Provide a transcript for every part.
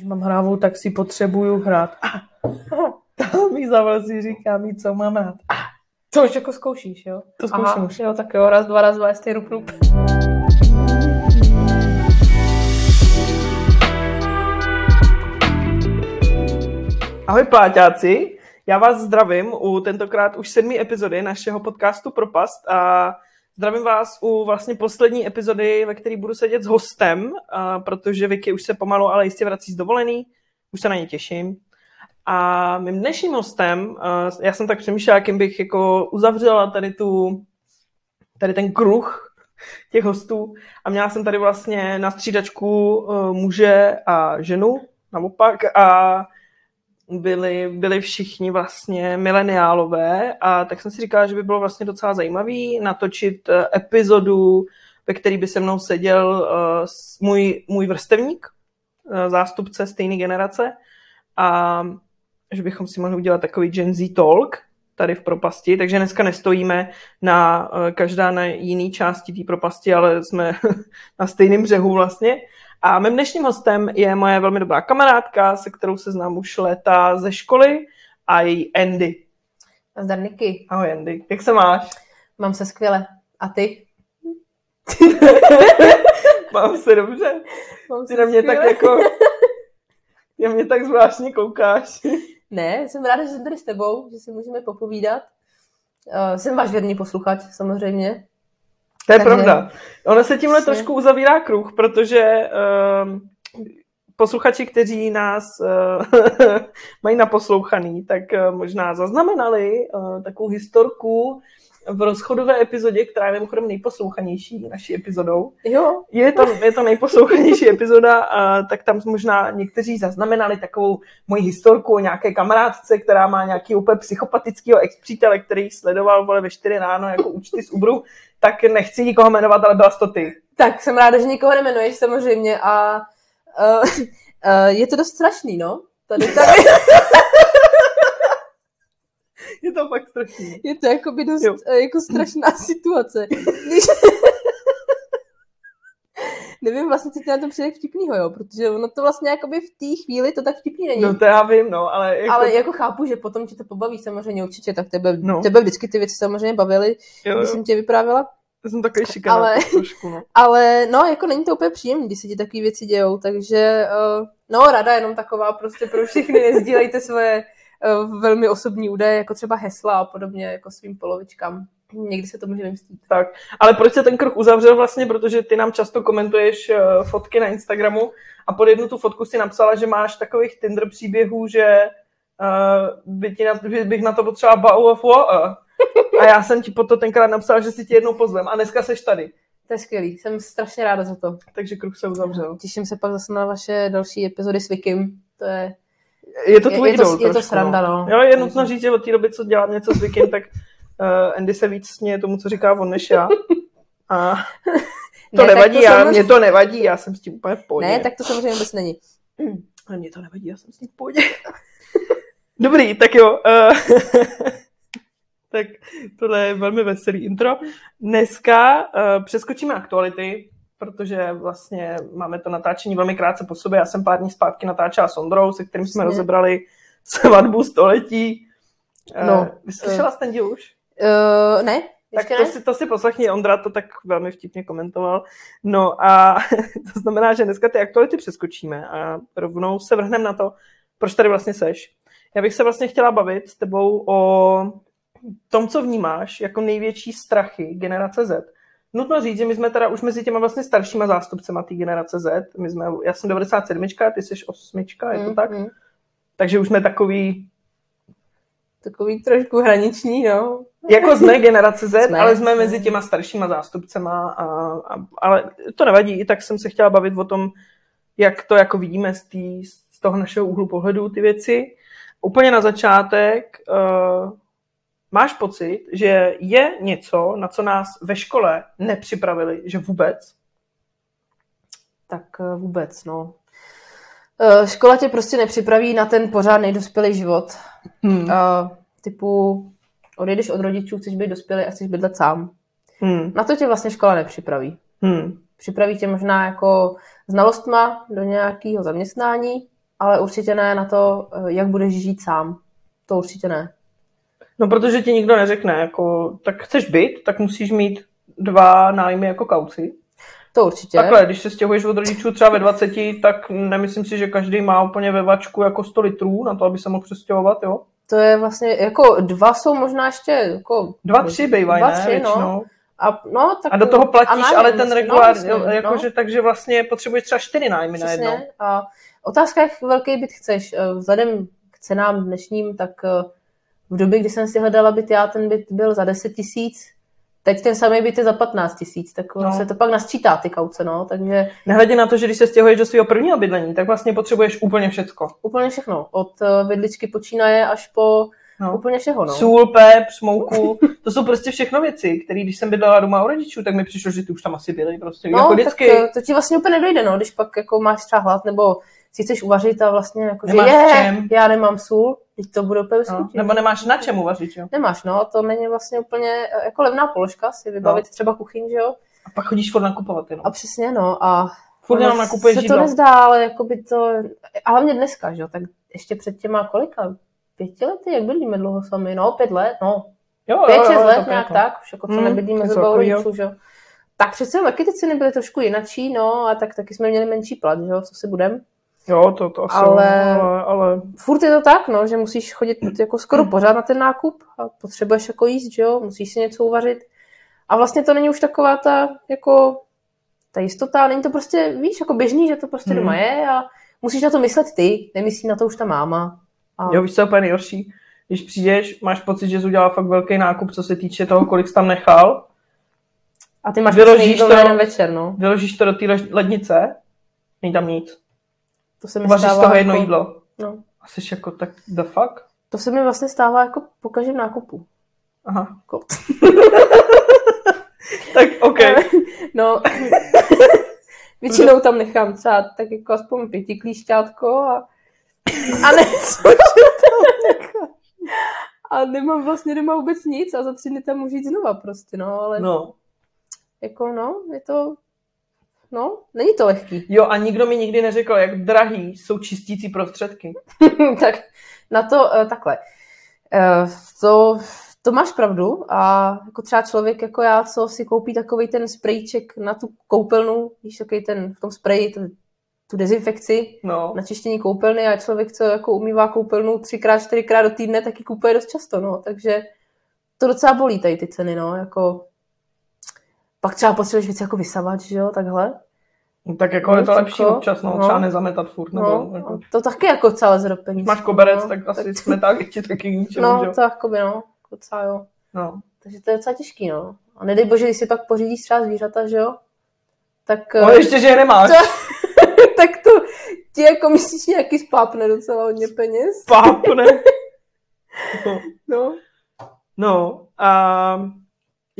když mám hrávu, tak si potřebuju hrát. A, tam mi zavazí říká mi, co mám hrát. A, To už jako zkoušíš, jo? to zkouším Aha, už. jo, tak jo, raz, dva, raz, dva, jestli rup, rup. Ahoj pláťáci, já vás zdravím u tentokrát už sedmý epizody našeho podcastu Propast a zdravím vás u vlastně poslední epizody, ve které budu sedět s hostem, protože Vicky už se pomalu, ale jistě vrací z dovolený, už se na ně těším. A mým dnešním hostem, já jsem tak přemýšlela, jakým bych jako uzavřela tady tu, tady ten kruh těch hostů. A měla jsem tady vlastně na střídačku eh, muže a ženu, naopak, a byli, byli všichni vlastně mileniálové a tak jsem si říkala, že by bylo vlastně docela zajímavý natočit eh, epizodu, ve který by se mnou seděl uh, můj, můj vrstevník, uh, zástupce stejné generace a že bychom si mohli udělat takový Gen Z talk tady v propasti, takže dneska nestojíme na uh, každá na jiný části té propasti, ale jsme na stejném břehu vlastně. A mým dnešním hostem je moje velmi dobrá kamarádka, se kterou se znám už léta ze školy a její Andy. Zdar, Niky. Ahoj Andy, jak se máš? Mám se skvěle. A ty? Mám se dobře. Mám Ty na mě tak jako... Ty na mě tak zvláštně koukáš. Ne, jsem ráda, že jsem tady s tebou, že si můžeme popovídat. Uh, jsem váš věrný posluchač, samozřejmě. To je Takže- pravda. Ono se tímhle trošku uzavírá kruh, protože um, posluchači, kteří nás uh, mají naposlouchaný, tak uh, možná zaznamenali uh, takovou historku v rozchodové epizodě, která je mimochodem nejposlouchanější naší epizodou. Jo, Je to, je to nejposlouchanější epizoda, a tak tam možná někteří zaznamenali takovou moji historku o nějaké kamarádce, která má nějaký úplně psychopatického ex-přítele, který sledoval vole, ve 4 ráno jako účty z Ubru, tak nechci nikoho jmenovat, ale byla to ty. tak jsem ráda, že nikoho nemenuješ samozřejmě a uh, uh, je to dost strašný, no. Tady, tady Je to fakt strašný. je to jakoby dost Jo. uh, jako strašná situace. Když... Nevím vlastně, co ti na to přijde vtipnýho, jo, protože ono to vlastně jakoby v té chvíli to tak vtipný není. No to já vím, no, ale jako, Ale jako chápu, že potom ti to pobaví samozřejmě určitě, tak tebe, No. tebe vždycky ty věci samozřejmě bavily, jo, když jo, jsem tě vyprávěla. já jsem takový šikanát Ale- ale... trošku, no. Ale no, jako není to úplně příjemné, když se ti takové věci dějou, takže uh, no, rada jenom taková prostě pro všechny, nezdílejte svoje velmi osobní údaje, jako třeba hesla a podobně, jako svým polovičkám. Někdy se to může vymstít. Tak, ale proč se ten kruh uzavřel vlastně, protože ty nám často komentuješ uh, fotky na Instagramu a pod jednu tu fotku si napsala, že máš takových Tinder příběhů, že uh, by ti na, by, bych na to potřeba bau of. A já jsem ti potom tenkrát napsala, že si ti jednou pozvem a dneska seš tady. To je skvělý, jsem strašně ráda za to. Takže kruh se uzavřel. Těším se pak zase na vaše další epizody s Vikim. To je, Je to Je- tvůj je to- idol je to sranda, no. Jo, je nutno říct, že od té doby, co dělám něco s Vikim, tak uh, Andy se víc směje tomu, co říká on, než já. A to Ne, nevadí, to já, samozřejmě- mě to nevadí, já jsem s tím úplně v pohodě. ne, tak to samozřejmě vůbec není. Ale mě to nevadí, já jsem s tím v pohodě. Dobrý, tak jo. Uh, tak tohle je velmi veselý intro. Dneska uh, přeskočíme aktuality, protože vlastně máme to natáčení velmi krátce po sobě. Já jsem pár dní zpátky natáčela s Ondrou, se kterým jsme Přesně. rozebrali svatbu století. Uh, No, vy slyšela jste ten díl už? Uh, ne, Tak to si, to si poslechni, Ondra to tak velmi vtipně komentoval. No a to znamená, že dneska ty aktuality přeskočíme a rovnou se vrhneme na to, proč tady vlastně seš. Já bych se vlastně chtěla bavit s tebou o tom, co vnímáš jako největší strachy generace Z. Nutno říct, že my jsme teda už mezi těma vlastně staršíma zástupcema té generace Z. My jsme, já jsem 97, ty jsi 8, je to Mm, tak? mm. Takže už jsme takový, Takový trošku hraniční, no. Jako jsme generace Z, jsme. Ale jsme mezi těma staršíma zástupcema. A, a, ale to nevadí, i tak jsem se chtěla bavit o tom, jak to jako vidíme z, tý, z toho našeho úhlu pohledu ty věci. Úplně na začátek, uh, máš pocit, že je něco, na co nás ve škole nepřipravili, že vůbec? Tak eh, vůbec, no. Eh, Škola tě prostě nepřipraví na ten pořád dospělý život. Hmm. Uh, typu, odejdeš od rodičů, chceš být dospělý a chceš bydlet sám. Hmm. Na to tě vlastně škola nepřipraví. Hmm. Připraví tě možná jako znalostma do nějakého zaměstnání, ale určitě ne na to, jak budeš žít sám. To určitě ne. No, protože ti nikdo neřekne, jako, tak chceš být, tak musíš mít dva nájmy jako kauci. To určitě. Takhle, když se stěhuješ od rodičů třeba ve 20, tak nemyslím si, že každý má úplně ve vačku jako 100 litrů na to, aby se mohl přestěhovat, jo? To je vlastně, jako dva jsou možná ještě, jako... Dva, tři bývají, Dva, ne, tři, no. většinou. A, no, tak, A do toho platíš, nájmy, ale ten vlastně, regulární, no, no, vlastně, jakože, takže vlastně potřebuješ třeba čtyři nájmy Přesně. najednou. A otázka, jak velký byt chceš. Eh, Vzhledem k cenám dnešním, tak eh, v době, kdy jsem si hledala byt, já ten byt byl za 10 tisíc, teď ten samý byt je za 15 tisíc, tak No. se to pak nasčítá ty kauce, no, takže Nehledě na to, že když se stěhuješ do svého prvního bydlení, tak vlastně potřebuješ úplně všecko. úplně všechno, od eh, vidličky počínaje až po No. úplně všeho, no. Sůl, pep, smouku, to jsou prostě všechno věci, které když jsem bydlela doma u rodičů, tak mi přišlo, že ty už tam asi byly prostě, No, jako tak vždycky. eh, to ti vlastně úplně nedojde, no, když pak jako máš třeba hlad, nebo si chceš uvařit a vlastně jako, že je, čem. já nemám sůl, teď to bude úplně No, nebo nemáš na čem uvařit, jo? Nemáš, no, to není vlastně úplně eh, jako levná položka si vybavit No. třeba kuchyň, že jo? A pak chodíš furt nakupovat jenom. A přesně, no, a Furt jenom nakupuješ se to nezdá, ale jako by to, a hlavně dneska, že jo, tak ještě před těma kolika, pěti lety, jak bydlíme dlouho sami, no, pět let, no, Jo, pět, jo, šest jo, let to nějak pěkno. tak, už jako co Hmm, nebydlíme takovýho. rodičů, že jo. Tak přece taky ty ceny byly trošku jinačí, no, a tak taky jsme měli menší plat, že jo, co si budem. Jo, to, to asi Ale- jo, ale, ale Furt je to tak, no, že musíš chodit jako skoro pořád na ten nákup a potřebuješ jako jíst, že jo, musíš si něco uvařit. A vlastně to není už taková ta, jako, ta jistota, není to prostě, víš, jako běžný, že to prostě Hmm. doma je a musíš na to myslet ty, nemyslí na to už ta máma. A jo, víš, co je úplně nejhorší? Když přijdeš, máš pocit, že jsi udělal fakt velký nákup, co se týče toho, kolik jsi tam nechal, a ty máš vyložíš vlastně jídlo to- večer, no. vyložíš to do té lednice, není tam nic. To se mi Uvaříš z stává toho jedno jako, jídlo. No, A jsi jako, tak the fuck? to se mi vlastně stává jako po každém nákupu. Aha. Jako, Tak OK. no, většinou tam nechám třeba tak jako aspoň pěti klíšťátko a, a ne? A nemám vlastně doma vůbec nic a za tři dny tam můžu jít znova prostě, no, ale no. No. jako no, je to, no, není to lehký. Jo, a nikdo mi nikdy neřekl, jak drahý jsou čistící prostředky. tak na to uh, takhle. Uh, to, to máš pravdu a jako třeba člověk jako já, co si koupí takový ten sprejček na tu koupelnu, víš, takový ten v tom spreji, tu, tu dezinfekci No. na čištění koupelny a člověk, co jako umývá koupelnu třikrát, čtyřikrát do týdne, taky kupuje dost často, no, takže to docela bolí tady ty ceny, no, jako pak třeba potřebuješ víc jako vysavač, že jo, takhle. No, tak jako No, je to lepší jako, občas, no, no. třeba nezametat furt. Nebo, No, jako, to taky jako celé z peníz. máš koberec, no, tak asi smeták ti taky k ničemu, No, že to jakoby, no, docela jo. No. Takže to je docela těžký, no. A nedej bože, když si pak pořídíš třeba zvířata, že jo? Tak, no ještě, že je nemáš. tak to ti jako myslíš nějaký spápne docela hodně peněz. Pápne. No. No. No, a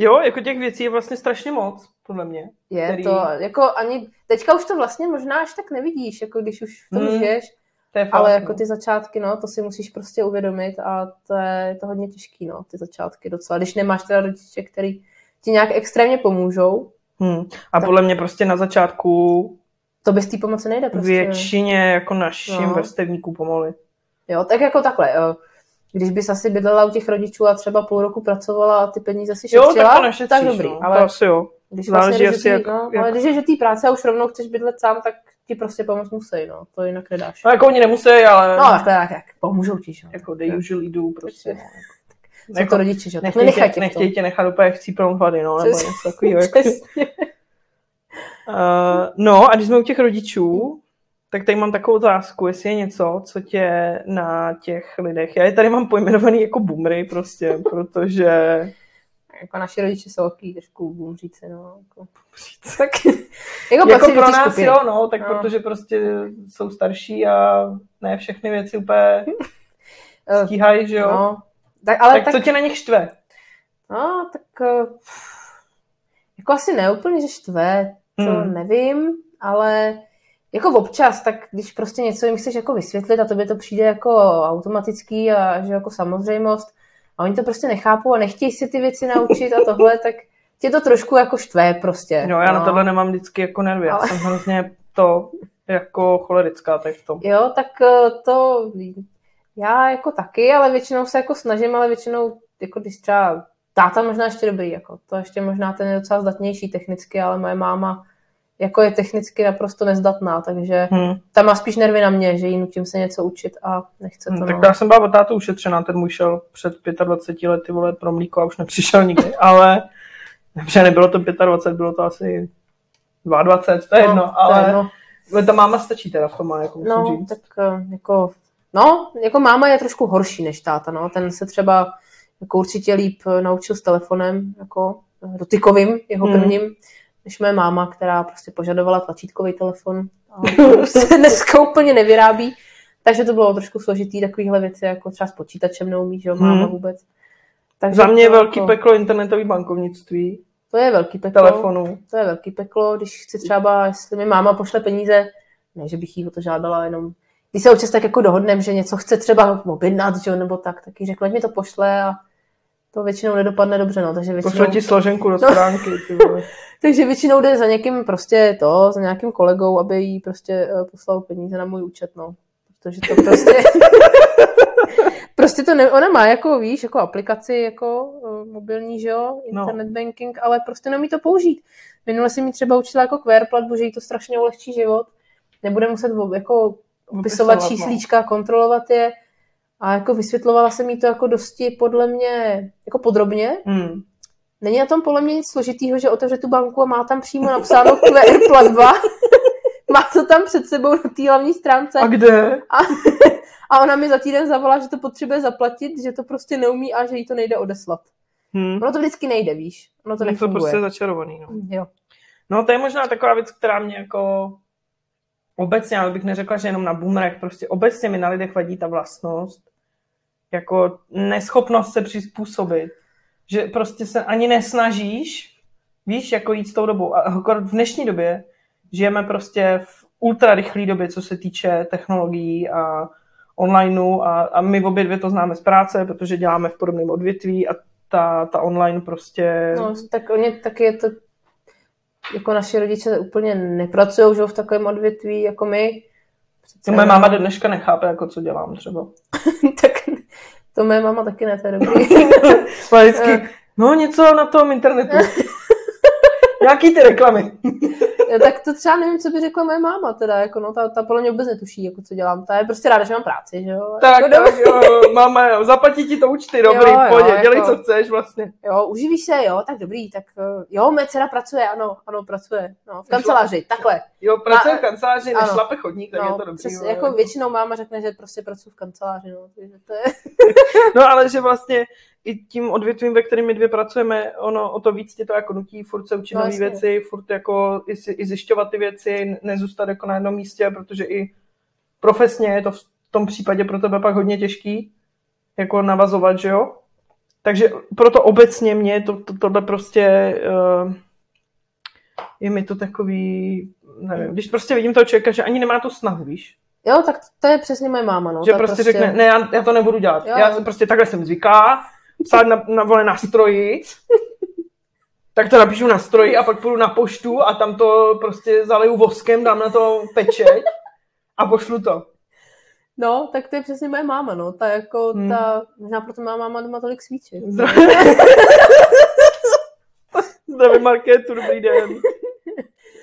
jo, jako těch věcí je vlastně strašně moc, podle mě. Je Který- to, jako ani, teďka už to vlastně možná až tak nevidíš, jako když už v tom Hmm, žiješ, To je fakt, ale jako no. ty začátky, no, to si musíš prostě uvědomit a to je to hodně těžký, no, ty začátky docela. Když nemáš teda rodiče, který ti nějak extrémně pomůžou, Hmm. A podle mě prostě na začátku to bez té pomoci nejde prostě. většině jako našim No. vrstevníků pomohli. Jo, tak jako takhle. jo. Když bys asi bydlela u těch rodičů a třeba půl roku pracovala a ty peníze si Jo, šetřila, tak to nešetříš, tak dobrý. no. Ale To asi jo. když záleží vlastně asi do jak- tý, no, jak- ale když je, že té práce a už rovnou chceš bydlet sám, tak ti prostě pomoct musí, no. To jinak nedáš. No jako oni nemusí, ale No, tak to je jak, jak pomůžou ti, že? jo. jako they usually do prostě. No. Jsou Jako, to rodiče, že? jo. Tak nechtějí, nenechaj tě, nechtějí tě nechat úplně chcípnout hlady, no, nebo něco takového. Jako. Uh, no a když jsme u těch rodičů, tak tady mám takovou otázku, jestli je něco, co tě na těch lidech, já je tady mám pojmenovaný jako bumry prostě, protože Jako naši rodiče jsou takový trošku bumříci, no. Jako. Tak, jako, jako pro nás skupiny. jo, no, tak No. protože prostě jsou starší a ne všechny věci úplně Eh, stíhají, že jo. No, tak, ale tak, tak, co tě na nich štve? No, tak eh, jako asi ne úplně, že štve, to Hmm. nevím, ale jako občas, tak když prostě něco jim chceš jako vysvětlit a tobě to přijde jako automatický a že jako samozřejmost a oni to prostě nechápou a nechtějí si ty věci naučit a tohle, tak tě to trošku jako štve prostě. No, já na no. tohle nemám vždycky jako nervy, já Ale- jsem hrozně to, jako cholerická tady v tom. Jo, tak eh, to já jako taky, ale většinou se jako snažím, ale většinou jako když třeba táta možná ještě dobrý, jako to ještě možná ten je docela zdatnější technicky, ale moje máma jako je technicky naprosto nezdatná, takže hmm. ta má spíš nervy na mě, že jí nutím se něco učit a nechce to. Hmm, tak no. já jsem byla od tátu ušetřená, ten můj šel před 25 lety vole pro mlíko a už nepřišel nikdy, ale že nebylo to 25, bylo to asi 22, to je no, jedno, ale jedno. ta máma stačí teda v tom, jako musím no, říct. tak eh, jako, no, jako máma je trošku horší než táta, no, ten se třeba jako určitě líp naučil s telefonem, jako dotykovým, jeho hmm. Než moje máma, která prostě požadovala tlačítkový telefon a se dneska úplně nevyrábí. Takže to bylo trošku složitý, takovýhle věci, jako třeba s počítačem neumí, že jo, máma hmm. vůbec. Takže Za mě je velký jako... peklo internetový bankovnictví. To je velký peklo. Telefonu. To je velký peklo, když chci třeba, jestli mi máma pošle peníze, ne, že bych jí o to žádala, jenom když se občas tak jako dohodnem, že něco chce třeba objednat, že jo, nebo tak, tak jí řeknu, ať mi to pošle a to většinou nedopadne dobře, no, takže většinou... Pošle ti složenku do stránky, ty takže většinou jde za někým prostě to, za nějakým kolegou, aby jí prostě uh, poslal peníze na můj účet, no. Protože to prostě... prostě to ne, ona má jako, víš, jako aplikaci, jako uh, mobilní, že jo, no. internet no. banking, ale prostě neumí to použít. Minule si mi třeba učila jako QR platbu, že jí to strašně ulehčí život. Nebude muset jako opisovat no. číslíčka, no. kontrolovat je. A jako vysvětlovala se mi to jako dosti podle mě jako podrobně. Hmm. Není na tom podle mě nic složitýho, že otevře tu banku a má tam přímo napsáno QR platba. má to tam před sebou na té hlavní stránce. A kde? A, a ona mi za týden zavolala, že to potřebuje zaplatit, že to prostě neumí a že jí to nejde odeslat. Hmm. Ono to vždycky nejde, víš. Ono to nefunguje. Je to prostě začarovaný, no. Jo. No to je možná taková věc, která mě jako obecně, ale bych neřekla, že jenom na boomerech, prostě obecně mi na lidech vadí ta vlastnost, jako neschopnost se přizpůsobit, že prostě se ani nesnažíš, víš, jako jít s tou dobou. A v dnešní době žijeme prostě v ultra rychlé době, co se týče technologií a onlineu a, a my v obě dvě to známe z práce, protože děláme v podobném odvětví a ta, ta online prostě... No, tak oni taky je to jako naši rodiče úplně nepracují že, v takovém odvětví jako my. Přece... Moje máma do dneška nechápe, jako co dělám třeba. tak to moje máma taky ne, to je dobrý. vždycky, no něco na tom internetu. Jaký ty reklamy? tak to třeba nevím, co by řekla moje máma, teda, jako no, ta, ta podle mě vůbec netuší, jako co dělám. Ta je prostě ráda, že mám práci, že jo. Tak, jako, tak jo, máma, jo, zaplatí ti to účty, dobrý, jo, pojď, jo, dělej, jako, co chceš vlastně. Jo, uživíš se, jo, tak dobrý, tak eh, jo, mé dcera pracuje, ano, ano, pracuje, no, v kanceláři, takhle. Jo, pracuje v kanceláři, než šlape chodník, tak no, je to dobrý. Přes, jo, jako většinou máma řekne, že prostě pracuji v kanceláři, no, takže to je... no, ale že vlastně i tím odvětvím, ve kterým my dvě pracujeme, ono o to víc tě to jako nutí, furt se učit no, nové věci, furt jako i, i zjišťovat ty věci, nezůstat jako na jednom místě, protože i profesně je to v tom případě pro tebe pak hodně těžký, jako navazovat, že jo? Takže proto obecně mě to, to, tohle prostě uh, je mi to takový, nevím, když prostě vidím toho člověka, že ani nemá tu snahu, víš? Jo, tak to je přesně moje máma, no. Že prostě, prostě řekne, ne, já, já to nebudu dělat. Jo, já prostě takhle jsem zvyklá, psát na, na, vole, na stroji, tak to napíšu na stroji a pak půjdu na poštu a tam to prostě zaleju voskem, dám na to pečeť a pošlu to. No, tak to je přesně moje máma, no. Ta jako, hmm. ta, možná proto má máma doma tolik svíček. Zdravím Markétu, dobrý den.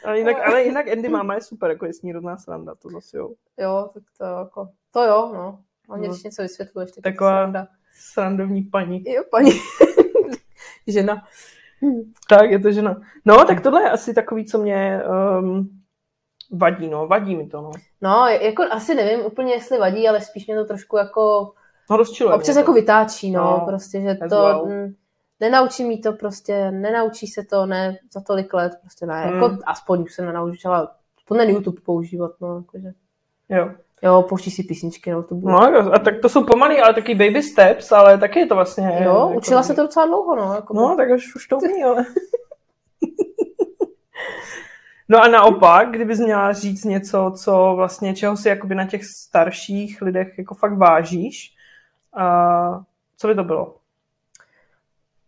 Ale jinak, ale jinak Andy máma je super, jako je s ní rovná sranda, to zase jo. Jo, tak to jako, to jo, no. On no. když něco vysvětluješ, tak Taková sranda. Srandovní paní. Jo, paní. žena. Tak, je to žena. No, tak tohle je asi takový, co mě um, vadí, no. Vadí mi to, no. No, jako asi nevím úplně, jestli vadí, ale spíš mě to trošku jako... No, rozčiluje Občas jako vytáčí, no, no prostě, že to... Well. M, nenaučí mi to prostě, nenaučí se to, ne, za tolik let, prostě ne, hmm. jako aspoň už jsem nenaučila, to na YouTube používat, no, jakože. Jo. Jo, pouští si písničky na YouTube. No, a tak to jsou pomalý, ale taky baby steps, ale taky je to vlastně... Jo, jako, učila se to docela dlouho, no. Jako no, tak už, už to umí, ale... no a naopak, kdybys měla říct něco, co vlastně, čeho si jakoby na těch starších lidech jako fakt vážíš, a co by to bylo?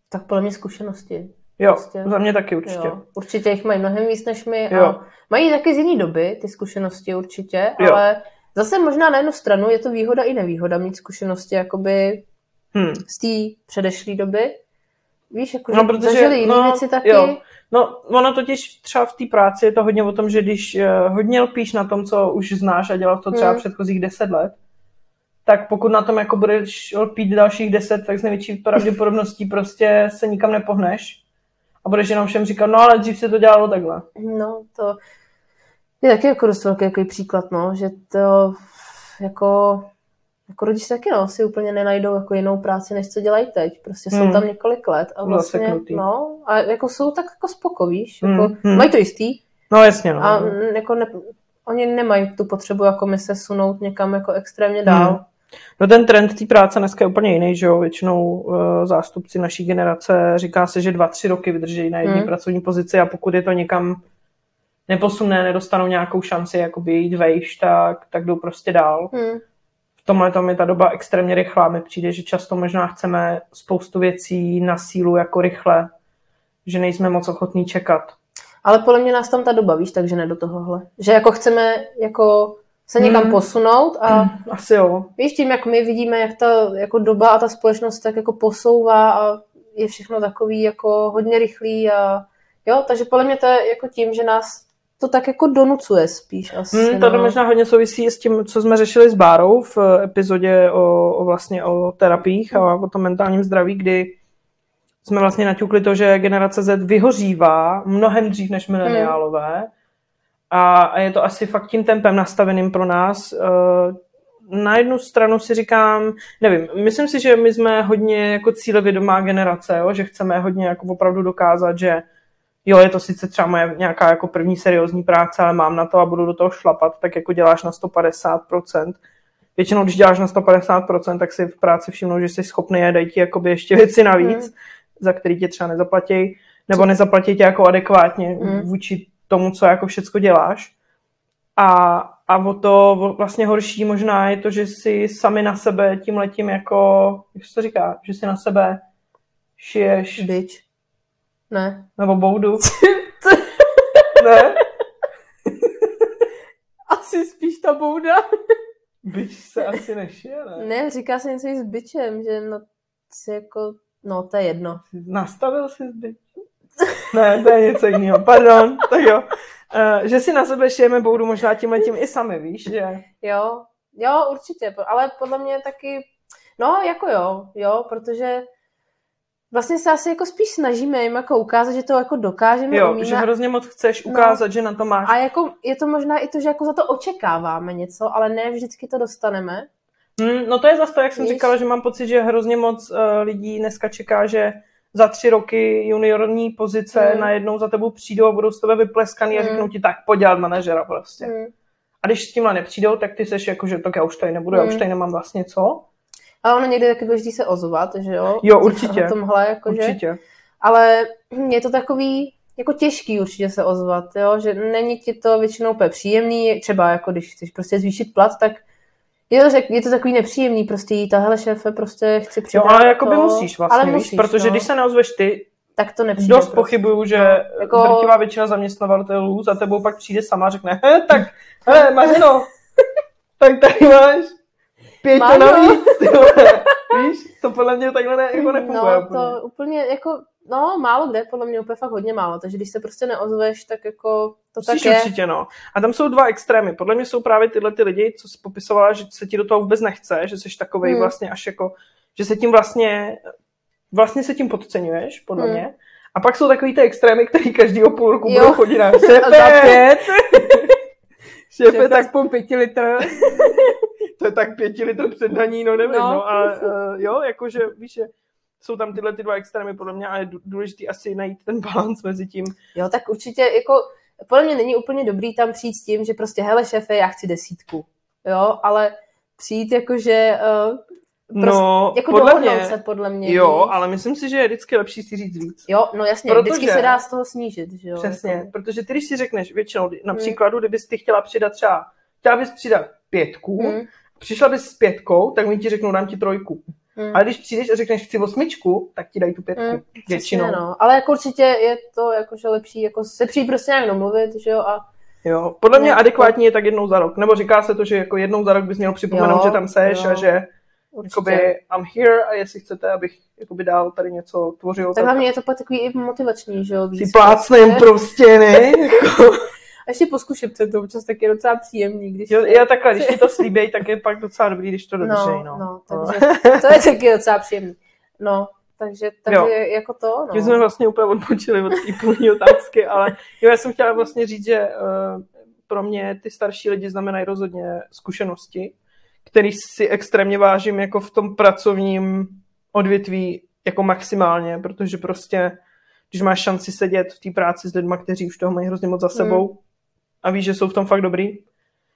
Tak podle mě zkušenosti. Jo, prostě. za mě taky určitě. Jo. Určitě jich mají mnohem víc než my. Jo. A mají taky z jiné doby ty zkušenosti určitě, jo. ale zase možná na jednu stranu je to výhoda i nevýhoda mít zkušenosti jakoby hmm. z té předešlé doby. Víš, jako, no, protože, zažili jiné no, věci taky. Jo. No, ono totiž třeba v té práci je to hodně o tom, že když uh, hodně lpíš na tom, co už znáš a dělal to třeba hmm. předchozích deset let, tak pokud na tom jako budeš lpít dalších deset, tak s největší pravděpodobností prostě se nikam nepohneš a budeš jenom všem říkat, no ale dřív se to dělalo takhle. No, to je taky jako dost velký jako příklad, no, že to jako jako rodiče taky no, si úplně nenajdou jako jinou práci, než co dělají teď. Prostě jsou hmm. tam několik let a vlastně, Zaseknutý. no, a jako jsou tak jako spokovíš, jako, hmm. hmm. mají to jistý. No jasně, no. A jako ne, oni nemají tu potřebu jako my se sunout někam jako extrémně dál. Hmm. No ten trend té práce dneska je úplně jiný, že jo? Většinou uh, zástupci naší generace říká se, že dva, tři roky vydrží na jedné hmm. pracovní pozici a pokud je to někam neposuné, nedostanou nějakou šanci jakoby jít vejš, tak, tak jdou prostě dál. Hmm v tomhle tom je ta doba extrémně rychlá. Mi přijde, že často možná chceme spoustu věcí na sílu jako rychle, že nejsme moc ochotní čekat. Ale podle mě nás tam ta doba, víš, takže ne do tohohle. Že jako chceme jako se někam hmm. posunout a hmm, asi jo. víš, tím, jak my vidíme, jak ta jako doba a ta společnost tak jako posouvá a je všechno takový jako hodně rychlý a jo, takže podle mě to je jako tím, že nás to tak jako donucuje spíš asi. Hmm, to no. možná hodně souvisí s tím, co jsme řešili s Bárou v epizodě o, o vlastně o terapiích a o tom mentálním zdraví, kdy jsme vlastně naťukli to, že generace Z vyhořívá mnohem dřív než mileniálové hmm. a, a je to asi fakt tím tempem nastaveným pro nás. Eh, na jednu stranu si říkám, nevím, myslím si, že my jsme hodně jako cílevědomá generace, jo? že chceme hodně jako opravdu dokázat, že jo, je to sice třeba moje nějaká jako první seriózní práce, ale mám na to a budu do toho šlapat, tak jako děláš na 150%. Většinou, když děláš na 150%, tak si v práci všimnou, že jsi schopný a dají ti jakoby ještě věci navíc, mm. za který tě třeba nezaplatí, nebo nezaplatí tě jako adekvátně mm. vůči tomu, co jako všecko děláš. A, a o to vlastně horší možná je to, že si sami na sebe tím letím jako, jak se to říká, že si na sebe šiješ... Bitch ne. Nebo boudu. ne? Asi spíš ta bouda. Byč se asi nešije, ne? Ne, říká se něco i s byčem, že no, si jako, no to je jedno. Nastavil si s byčem? ne, to je něco jiného. Pardon, tak jo. Uh, že si na sebe šijeme boudu možná tím letím i sami, víš, že? Jo, jo, určitě, ale podle mě taky, no jako jo, jo, protože vlastně se asi jako spíš snažíme jim jako ukázat, že to jako dokážeme. Jo, umíme. že hrozně moc chceš no. ukázat, no. že na to máš. A jako je to možná i to, že jako za to očekáváme něco, ale ne vždycky to dostaneme. Hmm, no to je zase to, jak jsem Víš? říkala, že mám pocit, že hrozně moc uh, lidí dneska čeká, že za tři roky juniorní pozice hmm. najednou za tebou přijdou a budou z tebe vypleskaný hmm. a řeknou ti tak, podělat manažera prostě. Hmm. A když s tímhle nepřijdou, tak ty seš jako, že tak já už tady nebudu, hmm. já už hmm. tady nemám vlastně co. Ale ono někdy taky důležité se ozvat, že jo? Jo, určitě. O tomhle, jakože. Určitě. Ale je to takový, jako těžký určitě se ozvat, jo? že není ti to většinou úplně příjemný, třeba jako když chceš prostě zvýšit plat, tak je to, je to takový nepříjemný, prostě jít, tahle šéfe, prostě chci přidat. Jo, ale jako by musíš vlastně, ale musíš, víš, protože no. když se neozveš ty, tak to nepřijde. Dost prostě. pochybuju, že no, jako... drtivá většina zaměstnavatelů za tebou pak přijde sama a řekne, he, tak, he, Marino, tak tady máš pět navíc, Víš, to podle mě takhle ne, jako nefunguje. No, to úplně jako, no, málo kde, podle mě úplně fakt hodně málo, takže když se prostě neozveš, tak jako to Musíš tak je. určitě, no. A tam jsou dva extrémy. Podle mě jsou právě tyhle ty lidi, co jsi popisovala, že se ti do toho vůbec nechce, že jsi takový hmm. vlastně až jako, že se tím vlastně, vlastně se tím podceňuješ, podle hmm. mě. A pak jsou takový ty extrémy, který každý o půl roku budou chodit na šéfe. šéfe, tak půl pěti litr to je tak pěti litr před daní, no nevím, no, no a uh, jo, jakože, víš, že jsou tam tyhle ty dva extrémy, podle mě, a je důležité asi najít ten balans mezi tím. Jo, tak určitě, jako, podle mě není úplně dobrý tam přijít s tím, že prostě, hele šéfe, já chci desítku, jo, ale přijít jakože uh, Prostě, no, jako podle mě, se, podle mě. Jo, ale myslím si, že je vždycky lepší si říct víc. Jo, no jasně, protože, vždycky se dá z toho snížit, že jo. Přesně, jako. protože ty, když si řekneš většinou, například, hmm. kdybys ty chtěla přidat třeba, chtěla bys přidat pětku, hmm přišla bys s pětkou, tak mi ti řeknou, dám ti trojku. Hmm. Ale když přijdeš a řekneš, chci osmičku, tak ti dají tu pětku. Hmm, většinou. Přesně, no. Ale jako určitě je to jakože lepší, jako se přijít prostě nějak domluvit, že jo, a Jo, podle mě adekvátní je tak jednou za rok. Nebo říká se to, že jako jednou za rok bys měl připomenout, jo, že tam seš jo. a že jakoby I'm here a jestli chcete, abych jakoby dál tady něco tvořil. Tak, tak hlavně je to pak takový i motivační, že jo? Si plácnem prostě, ne? A ještě po zkušebce to občas tak je docela příjemný. Když jo, já takhle, když ti to slíbej, tak je pak docela dobrý, když to dodržej, no. No, no takže to je taky docela příjemný. No, takže, takže jo. jako to, no. My jsme vlastně úplně odpočili od té původní otázky, ale jo, já jsem chtěla vlastně říct, že uh, pro mě ty starší lidi znamenají rozhodně zkušenosti, který si extrémně vážím jako v tom pracovním odvětví jako maximálně, protože prostě, když máš šanci sedět v té práci s lidmi, kteří už toho mají hrozně moc za hmm. sebou mm. A víš, že jsou v tom fakt dobrý,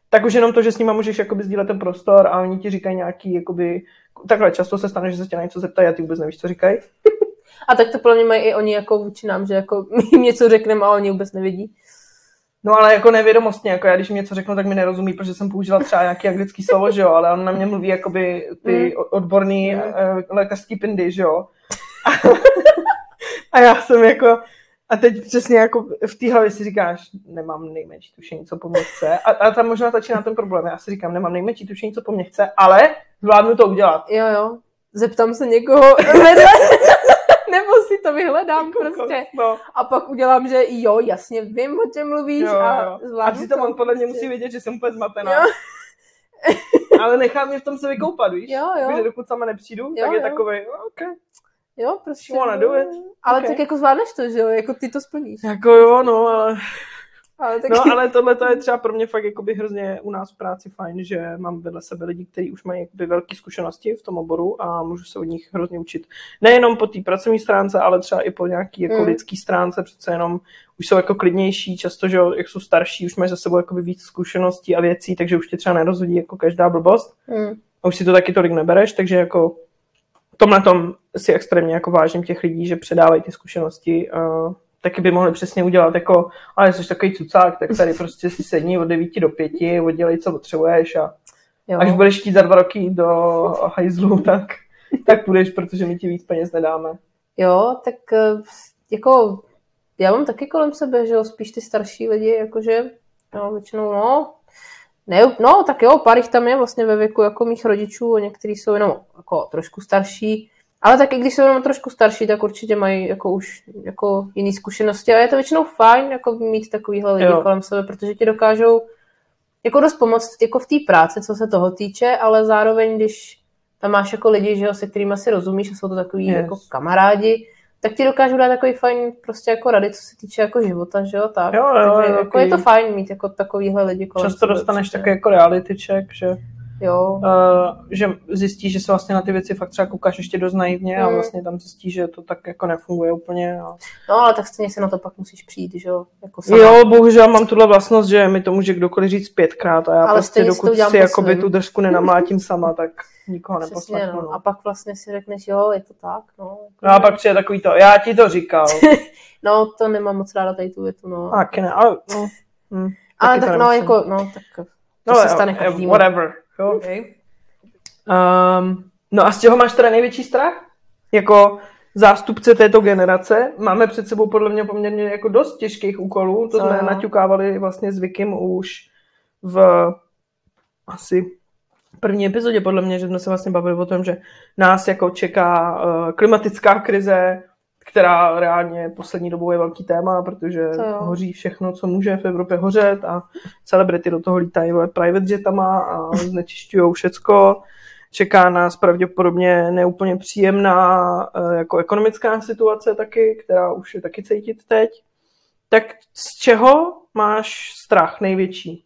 tak už jenom to, že s nimi můžeš jakoby sdílet ten prostor a oni ti říkají nějaký, jakoby, takhle často se stane, že se tě na něco zeptají a ty vůbec nevíš, co říkají. A tak to podle mě mají i oni jako vůči nám, že jako my jim něco řekneme a oni vůbec nevidí. No ale jako nevědomostně, jako já když mi něco řeknu, tak mi nerozumí, protože jsem použila třeba nějaký anglický slovo, že jo, ale on na mě mluví jakoby ty mm. odborný mm. uh, lékařský pindy, že jo. a já jsem jako, a teď přesně jako v té hlavě si říkáš, nemám nejmenší tušení, co po mně chce. A, a tam možná začíná ten problém. Já si říkám, nemám nejmenší tušení, co po mně chce, ale zvládnu to udělat. Jo, jo. Zeptám se někoho nebo si to vyhledám jako prostě. No. A pak udělám, že jo, jasně vím, o čem mluvíš jo, a zvládnu A přitom on podle mě musí vědět, že jsem úplně zmatená. Jo. Ale nechám mě v tom se vykoupat, víš? Jo, jo. Protože dokud sama nepřijdu, jo, tak je jo. takový, oh, OK. Jo, prostě. You wanna do it? Ale okay. tak jako zvládneš to, že jo? Jako ty to splníš. Jako jo, no, ale ale taky... No ale tohle to je třeba pro mě fakt jakoby hrozně u nás v práci fajn, že mám vedle sebe lidi, kteří už mají jakoby velké zkušenosti v tom oboru a můžu se od nich hrozně učit. Nejenom po té pracovní stránce, ale třeba i po nějaký jako mm. lidský stránce, přece jenom už jsou jako klidnější, často, že jak jsou starší, už mají za sebou jakoby víc zkušeností a věcí, takže už tě třeba nerozhodí jako každá blbost. Mm. A už si to taky tolik nebereš, takže jako tomhle tom si extrémně jako vážím těch lidí, že předávají ty zkušenosti uh, taky by mohli přesně udělat jako, ale jsi takový cucák, tak tady prostě si sedni od 9 do 5, oddělej, co potřebuješ a jo. až budeš chtít za dva roky do hajzlu, tak, tak půjdeš, protože my ti víc peněz nedáme. Jo, tak eh, jako já mám taky kolem sebe, že jo, spíš ty starší lidi, jakože, no, většinou, no, ne, no, tak jo, pár jich tam je vlastně ve věku jako mých rodičů, a někteří jsou jenom jako trošku starší, ale tak i když jsou jenom trošku starší, tak určitě mají jako už jako jiné zkušenosti a je to většinou fajn jako mít takovýhle lidi jo. kolem sebe, protože ti dokážou jako dost pomoct jako v té práci, co se toho týče, ale zároveň, když tam máš jako lidi, že jo, se kterými si rozumíš a jsou to takový yes. jako kamarádi, tak ti dokážou dát takový fajn prostě jako rady, co se týče jako života, že jo, tak. Jo, jo, Takže, jo, jako je to fajn mít jako takovýhle lidi kolem Často dostaneš takový jako reality check, že Jo. Uh, že zjistí, že se vlastně na ty věci fakt třeba koukáš ještě dost naivně mm. a vlastně tam zjistí, že to tak jako nefunguje úplně. A... No ale tak stejně se na to pak musíš přijít, že jo? Jako sama. Jo, bohužel mám tuhle vlastnost, že mi to může kdokoliv říct pětkrát a já ale prostě dokud si jakoby tu držku nenamlátím sama, tak nikoho neposlechnu. No. no. A pak vlastně si řekneš, jo, je to tak, no. No a pak přijde takový to, já ti to říkal. no, to nemám moc ráda tady tu větu, no. Tak ne, ale no. Hm, ale tak no, jako, no, tak to no, se stane každému. Whatever. Jo? Okay. Um, no a z čeho máš teda největší strach? Jako zástupce této generace. Máme před sebou podle mě poměrně jako dost těžkých úkolů. To jsme naťukávali vlastně s Vikim už v asi první epizodě podle mě, že jsme se vlastně bavili o tom, že nás jako čeká uh, klimatická krize, která reálně poslední dobou je velký téma, protože hoří všechno, co může v Evropě hořet a celebrity do toho lítají private jetama a znečišťují všecko. Čeká nás pravděpodobně neúplně příjemná eh, jako ekonomická situace taky, která už je taky cítit teď. Tak z čeho máš strach největší?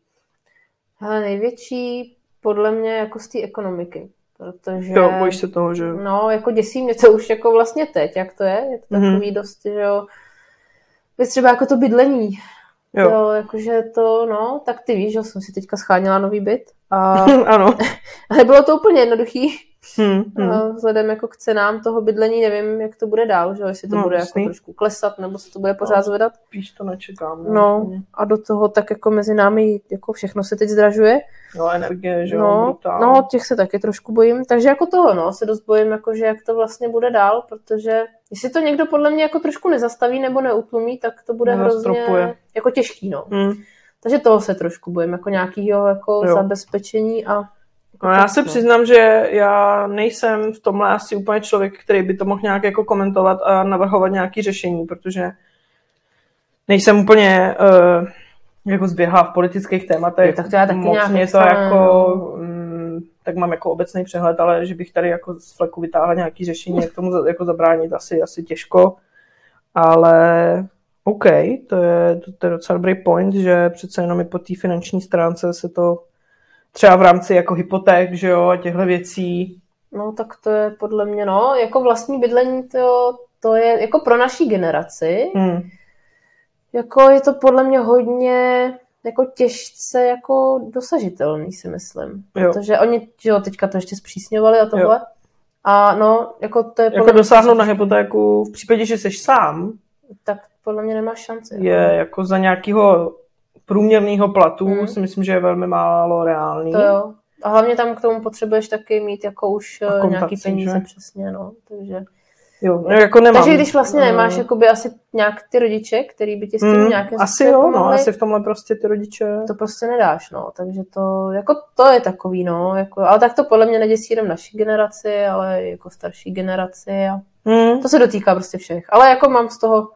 Ale největší podle mě jako z té ekonomiky. Protože, jo, bojíš se toho, že No, jako děsí mě to už jako vlastně teď, jak to je. Je to mm-hmm. takový dost, že jo. Věc třeba jako to bydlení. Jo. jo. jakože to, no, tak ty víš, že jsem si teďka scháněla nový byt. A... ano. Ale bylo to úplně jednoduchý. Hmm, hmm. Vzhledem jako k cenám toho bydlení nevím, jak to bude dál, že jestli to No, bude jasný. jako trošku klesat, nebo se to bude pořád No. zvedat. Spíš to nečekám. No a do toho tak jako mezi námi jako všechno se teď zdražuje. no energie, že jo, No, brutál. no, těch se taky trošku bojím, takže jako toho, no, se dost bojím, jako, že jak to vlastně bude dál, protože jestli to někdo podle mě jako trošku nezastaví nebo neutlumí, tak to bude Nezastropuje. hrozně jako těžký, no. Hmm. Takže toho se trošku bojím, jako nějakého jako Jo. zabezpečení a No já se přiznám, že já nejsem v tomhle asi úplně člověk, který by to mohl nějak jako komentovat a navrhovat nějaké řešení, protože nejsem úplně uh, jako zběhla v politických tématech. Jo, tak to já taky Moc nějak mě to jako, no. mm, tak mám jako obecný přehled, ale že bych tady jako z fleku vytáhla nějaké řešení, jak tomu za- jako zabránit, asi, asi těžko. Ale OK, to je, to, to je docela dobrý point, že přece jenom i po té finanční stránce se to třeba v rámci jako hypoték, že jo, a těchto věcí. No tak to je podle mě, no, jako vlastní bydlení, to, to je jako pro naší generaci, Hmm. jako je to podle mě hodně jako těžce jako dosažitelný, si myslím. Jo. Protože oni, že jo, teďka to ještě zpřísňovali a tohle. A no, jako to je Jako dosáhnout na hypotéku v případě, že jsi sám, tak podle mě nemáš šanci. je jako za nějakého průměrného platu, Hmm. si myslím, že je velmi málo reálný. To jo. A hlavně tam k tomu potřebuješ taky mít jako už eh, nějaký peníze že? přesně, no. Takže, Jo, no, jako nemám. takže když vlastně nemáš Eh, jakoby asi nějak ty rodiče, který by ti s tím mm, nějakým asi jo, no, asi v tomhle prostě ty rodiče... to prostě nedáš, no. Takže to, jako to je takový, no. Jako, ale tak to podle mě neděsí jenom naší generaci, ale jako starší generaci a Hmm. to se dotýká prostě všech. Ale jako mám z toho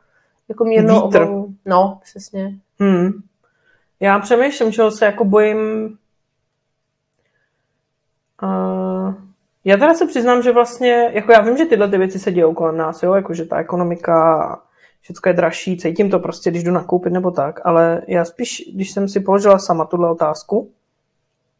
jako mírnou Vítr. obavu. No, přesně. Hmm. Já přemýšlím, čeho se jako bojím. Uh, já teda se přiznám, že vlastně, jako já vím, že tyhle ty věci se dějou kolem nás, jo, jako že ta ekonomika, všechno je dražší, cítím to prostě, když jdu nakoupit nebo tak, ale já spíš, když jsem si položila sama tuhle otázku,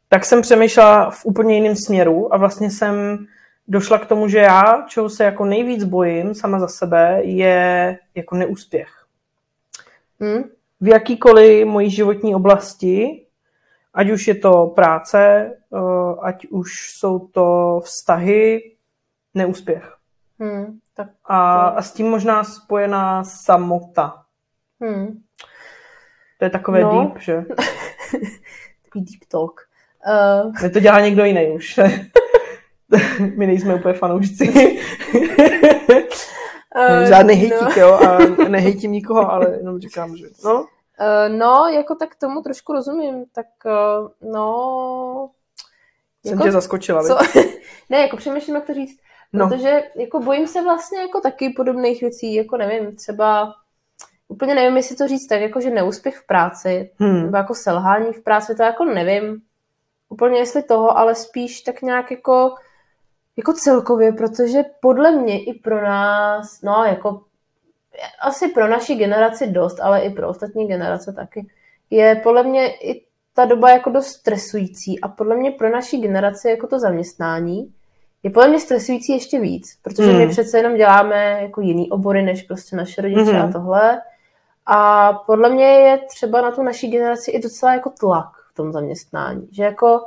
tak jsem přemýšlela v úplně jiném směru a vlastně jsem došla k tomu, že já, čeho se jako nejvíc bojím sama za sebe, je jako neúspěch Hm? V jakýkoliv mojí životní oblasti, ať už je to práce, eh, ať už jsou to vztahy, neúspěch. Hm. Tak, A, a s tím možná spojená samota. hm. To je takové No. deep, že? Takový deep talk. Uh, Mě to dělá někdo jiný už. My nejsme úplně fanoušci. uh, Žádný hejtík, no. jo? A nehejtím nikoho, ale jenom říkám, že no. Uh, no, jako tak tomu trošku rozumím, tak uh, no... Jsem Jako, tě zaskočila, co? ne, jako přemýšlím, jak to říct, No. protože jako bojím se vlastně jako taky podobných věcí, jako nevím, třeba úplně nevím, jestli to říct tak, jako že neúspěch v práci, Hmm. nebo jako selhání v práci, to jako nevím úplně jestli toho, ale spíš tak nějak jako, jako celkově, protože podle mě i pro nás, no jako asi pro naši generaci dost, ale i pro ostatní generace taky, je podle mě i ta doba jako dost stresující a podle mě pro naši generaci jako to zaměstnání je podle mě stresující ještě víc, protože Hmm. my přece jenom děláme jako jiný obory než prostě naše rodiče Mhm. a tohle. A podle mě je třeba na tu naší generaci i docela jako tlak v tom zaměstnání. Že jako,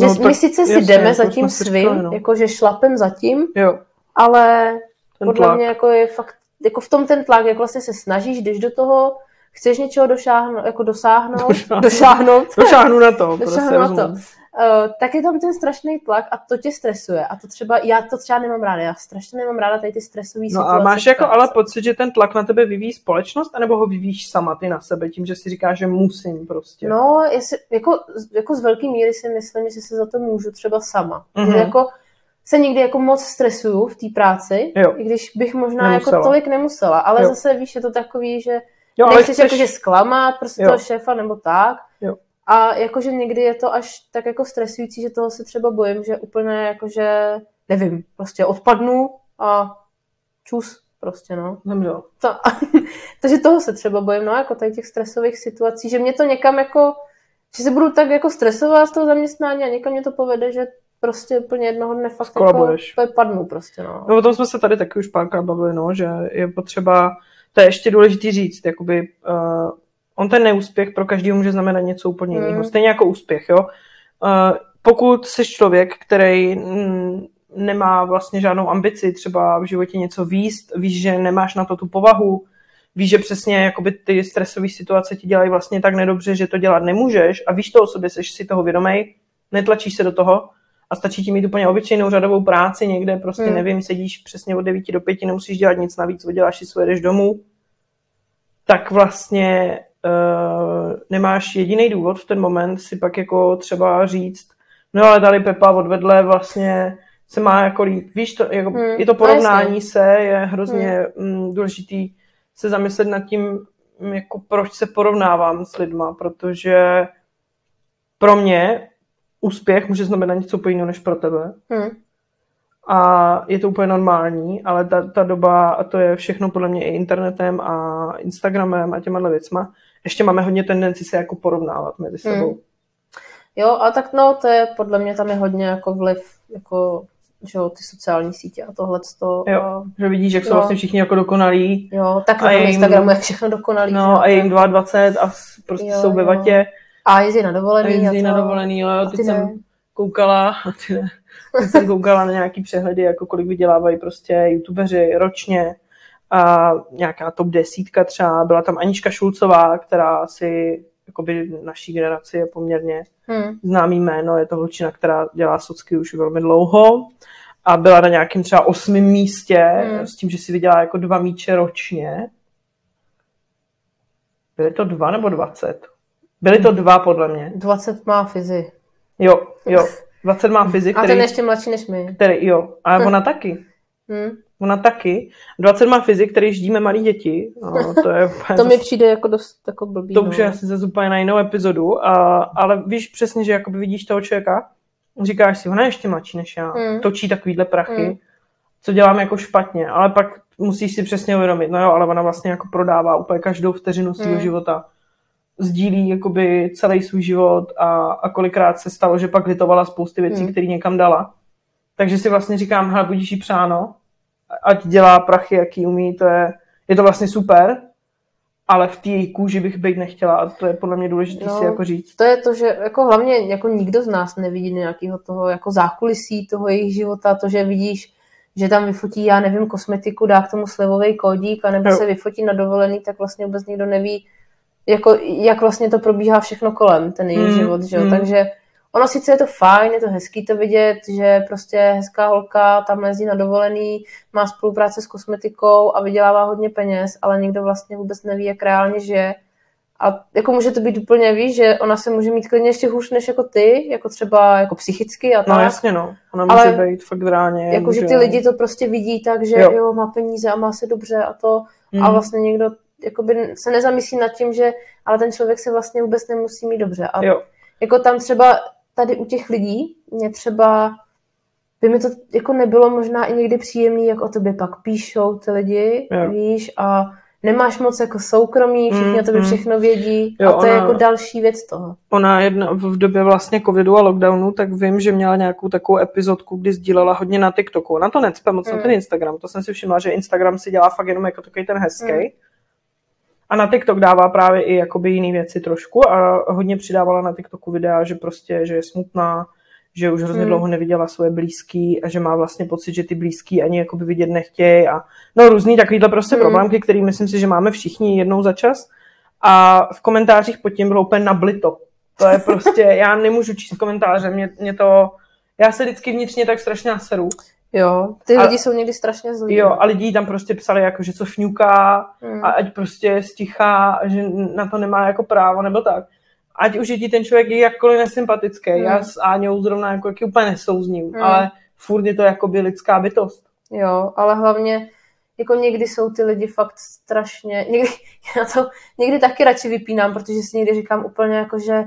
že No, my sice si jdeme to za tím svým, říkali, no. jako že šlapem za tím, Jo, ale podle tlak. mě jako je fakt, jako v tom ten tlak, jak vlastně se snažíš, když do toho chceš něčeho došáhnout, jako dosáhnout, Došáhnout. dosáhnout, Došáhnu na to, Došáhnu prostě na to. Uh, tak je tam ten strašný tlak a to tě stresuje. A to třeba, já to třeba nemám ráda, já strašně nemám ráda tady ty stresové No situace. a máš jako ale pocit, že ten tlak na tebe vyvíjí společnost, anebo ho vyvíjíš sama ty na sebe, tím, že si říkáš, že musím prostě. No, jestli, jako, jako z velké míry si myslím, že se za to můžu třeba sama. Mhm. Mm-hmm. Jako se někdy jako moc stresuju v té práci, Jo. i když bych možná Nemusela. jako tolik nemusela, ale Jo. zase víš, je to takový, že jo, ale nechceš chceš... jakože zklamat prostě Jo. toho šéfa nebo tak. Jo. A jakože někdy je to až tak jako stresující, že toho se třeba bojím, že úplně jakože, nevím, prostě odpadnu a čus prostě, no. Zemřel. To, takže toho se třeba bojím, no, jako tady těch stresových situací, že mě to někam jako, že se budu tak jako stresovat z toho zaměstnání a někam mě to povede, že prostě úplně jednoho dne fakt jako Skolabuješ. úplně padnu prostě, no. No o tom jsme se tady taky už párkrát bavili, no, že je potřeba, to je ještě důležitý říct, jakoby, uh, on ten neúspěch pro každého může znamenat něco úplně jiného. Mm. Stejně jako úspěch, jo. Uh, pokud jsi člověk, který mm, nemá vlastně žádnou ambici třeba v životě něco výst, víš, že nemáš na to tu povahu, víš, že přesně jakoby ty stresové situace ti dělají vlastně tak nedobře, že to dělat nemůžeš a víš to o sobě, jsi si toho vědomej, netlačíš se do toho a stačí ti mít úplně obyčejnou řadovou práci někde, prostě hmm. nevím, sedíš přesně od 9 do 5, nemusíš dělat nic navíc, odděláš si svoje, jdeš domů, tak vlastně uh, nemáš jediný důvod v ten moment si pak jako třeba říct, no ale tady Pepa odvedle vlastně se má jako líp. Víš, to, jako, hmm, je to porovnání se, je hrozně hmm. důležitý se zamyslet nad tím, jako proč se porovnávám s lidma, protože pro mě úspěch může znamenat něco úplně jiného než pro tebe. Hmm. A je to úplně normální, ale ta, ta doba, a to je všechno podle mě i internetem a Instagramem a těma věcma, ještě máme hodně tendenci se jako porovnávat mezi sebou. Hmm. Jo, a tak no, to je podle mě tam je hodně jako vliv jako že jo, ty sociální sítě a tohle. Jo, a... že vidíš, jak jsou vlastně všichni jako dokonalí. Jo, tak na jim, Instagramu je všechno dokonalý. No a jim 22 a prostě jo, jsou ve vatě. A jezdí na dovolený. A jezdí a na dovolený, jo. Teď jsem ne. koukala, a ty ne. Teď jsem koukala na nějaký přehledy, jako kolik vydělávají prostě youtubeři ročně a nějaká top desítka třeba. Byla tam Anička Šulcová, která si jakoby naší generaci je poměrně hmm. známý jméno. Je to holčina, která dělá socky už velmi dlouho a byla na nějakém třeba osmém místě hmm. s tím, že si vydělá jako dva míče ročně. Byly to dva nebo dvacet? Byly to dva, podle mě. 20 má fyzi. Jo, jo. 20 má fyzi, který... A ten ještě mladší než my. Který, jo. A ona taky. Hmm. Ona taky. 20 má fyzik, který ždíme malí děti. No, to je to mi přijde jako dost jako blbý. To no. už je asi zase úplně na jinou epizodu, a, ale víš přesně, že jakoby vidíš toho člověka, říkáš si, ona je ještě mladší než já, hmm. točí takovýhle prachy, hmm. co dělám jako špatně, ale pak musíš si přesně uvědomit, no jo, ale ona vlastně jako prodává úplně každou vteřinu svého hmm. života. Sdílí jakoby celý svůj život a, a kolikrát se stalo, že pak litovala spousty věcí, hmm. které někam dala. Takže si vlastně říkám, hele, budíš jí přáno, ať dělá prachy, jaký umí, to je, je to vlastně super, ale v té její kůži bych být nechtěla a to je podle mě důležité no, si jako říct. To je to, že jako hlavně jako nikdo z nás nevidí nějakého toho jako zákulisí toho jejich života, to, že vidíš, že tam vyfotí, já nevím, kosmetiku, dá k tomu slevový kódík, anebo jo. se vyfotí na dovolený, tak vlastně vůbec nikdo neví, jako, jak vlastně to probíhá všechno kolem, ten její mm, život, že jo? Mm. Takže ono sice je to fajn, je to hezký to vidět, že prostě hezká holka tam jezdí na dovolený, má spolupráce s kosmetikou a vydělává hodně peněz, ale nikdo vlastně vůbec neví, jak reálně žije. A jako může to být úplně, víš, že ona se může mít klidně ještě hůř než jako ty, jako třeba jako psychicky a no, tak. No jasně no, ona může ale být fakt reálně. Jako, může... že ty lidi to prostě vidí tak, že jo. jo, má peníze a má se dobře a to mm. a vlastně někdo jakoby se nezamyslí nad tím, že ale ten člověk se vlastně vůbec nemusí mít dobře. A jo. jako tam třeba tady u těch lidí mě třeba by mi to jako nebylo možná i někdy příjemný, jak o tobě pak píšou ty lidi, jo. víš, a nemáš moc jako soukromí, všichni mm, o tobě mm. všechno vědí jo, a to ona, je jako další věc toho. Ona jedna, v době vlastně covidu a lockdownu, tak vím, že měla nějakou takovou epizodku, kdy sdílela hodně na TikToku. Na to necpe moc mm. na ten Instagram, to jsem si všimla, že Instagram si dělá fakt jenom jako takový ten hezký. Mm. A na TikTok dává právě i jakoby jiné věci trošku a hodně přidávala na TikToku videa, že prostě, že je smutná, že už hrozně hmm. dlouho neviděla svoje blízký a že má vlastně pocit, že ty blízký ani jakoby vidět nechtějí a no různý takovýhle prostě hmm. problémky, který myslím si, že máme všichni jednou za čas a v komentářích pod tím bylo úplně nablito. To je prostě, já nemůžu číst komentáře, mě, mě to, já se vždycky vnitřně tak strašně naseru. Jo, ty a, lidi jsou někdy strašně zlí. Jo, a lidi tam prostě psali, jako, že co fňuká hmm. a ať prostě stichá, že na to nemá jako právo, nebo tak. Ať už je ti ten člověk jakkoliv nesympatický. Hmm. Já s Áňou zrovna jako, jaký úplně nesouzním, hmm. ale furt je to jako by lidská bytost. Jo, ale hlavně jako někdy jsou ty lidi fakt strašně, někdy, já to někdy taky radši vypínám, protože si někdy říkám úplně jako, že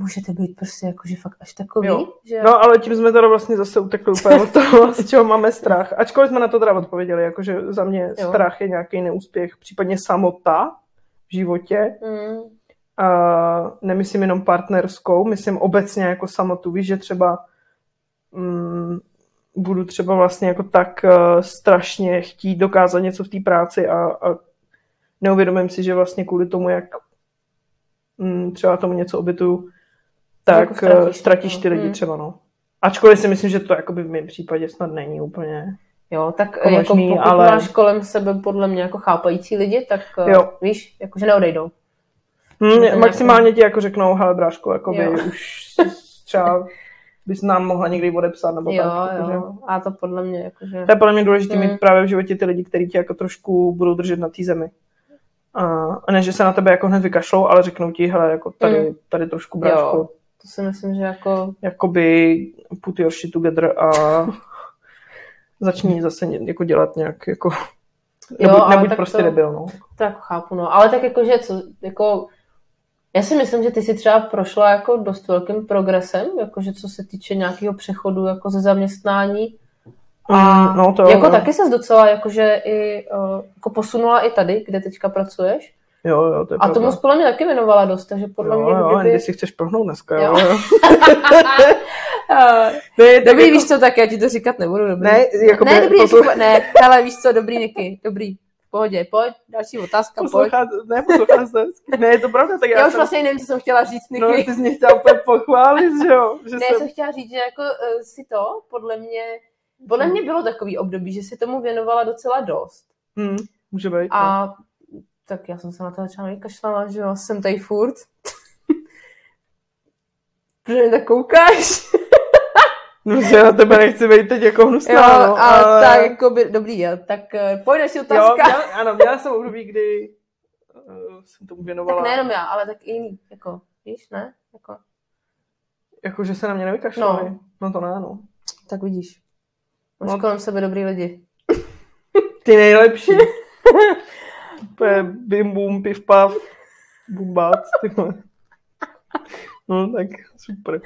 můžete být prostě jakože fakt až takový. Jo. Že... No ale tím jsme teda vlastně zase utekli úplně od toho, z čeho máme strach. Ačkoliv jsme na to teda odpověděli, jakože za mě jo. strach je nějaký neúspěch, případně samota v životě. Mm. A nemyslím jenom partnerskou, myslím obecně jako samotu. Víš, že třeba mm, budu třeba vlastně jako tak uh, strašně chtít dokázat něco v té práci a, a neuvědomím si, že vlastně kvůli tomu, jak mm, třeba tomu něco obytuju, tak jako ztratíš, ztratíš ty lidi hmm. třeba, no. Ačkoliv si myslím, že to jakoby v mém případě snad není úplně. Jo, tak Jako jako možný, pokud ale- máš kolem sebe podle mě jako chápající lidi, tak eh, Jo. víš, jakože neodejdou. Hmm, nějaký- maximálně ti jako řeknou, hele bráško, jakoby Jo. už třeba bys nám mohla někdy odepsat, nebo Jo, tak. jakože- jo. A to podle mě jakože... To je podle mě důležité Hmm. mít právě v životě ty lidi, kteří tě jako trošku budou držet na té zemi. A, a ne, že se na tebe jako hned vykašlou, ale řeknou ti, hele, jako tady, Hmm. tady trošku bráško, Jo. To si myslím, že jako... jakoby put your shit together a začni zase jako dělat nějak jako nebuď, ale nebuď prostě to- debil, no. To jako chápu, no. Ale tak jakože, co, jako... Já si myslím, že ty si třeba prošla jako dost velkým progresem, jakože co se týče nějakého přechodu jako ze zaměstnání. A Mm, no to jo, jako no. taky se docela jakože i uh, jako posunula i tady, kde teďka pracuješ. Jo, jo, to je A tomu pravda. podle mě taky věnovala dost, takže podle jo, mě, jo, kdyby... si chceš prohnout dneska, jo. Jo. Eh, Ne, Dobrý, jako, víš co, tak já ti to říkat nebudu, dobrý. Ne, jako ne, dobrý, poslu- poslu... ne, ale víš co, dobrý, Niky, dobrý. V pohodě, pojď, další otázka, pojď. poslouchat, ne, poslouchat se. Ne, je to pravda, tak já, Já už jsem, vlastně nevím, co jsem chtěla říct, Niky. no, ty jsi mě chtěla úplně pochválit, že jo, že ne, jsem, jsem chtěla říct, že jako uh, si to, podle mě, podle mě bylo takový období, že si tomu věnovala docela dost. hm, může být, no. Tak já jsem se na to začala vykašlala, že jo, jsem tady furt. Protože mě tak koukáš. No, že na tebe nechci být teď jako hnusná, Jo, no, a ale... tak jako by, dobrý, jo, tak uh, pojď Jo, otázka. měla, ano, měla jsem období, kdy uh, jsem tomu věnovala, tak nejenom já, ale tak i jiný, jako, víš, ne? Jako, jako, že se na mě nevykašlali. No. No. no to ne, no. tak vidíš. Máš No. kolem sebe dobrý lidi. Ty nejlepší. To je bim bum, piv pav, bumbác, ty. No tak super.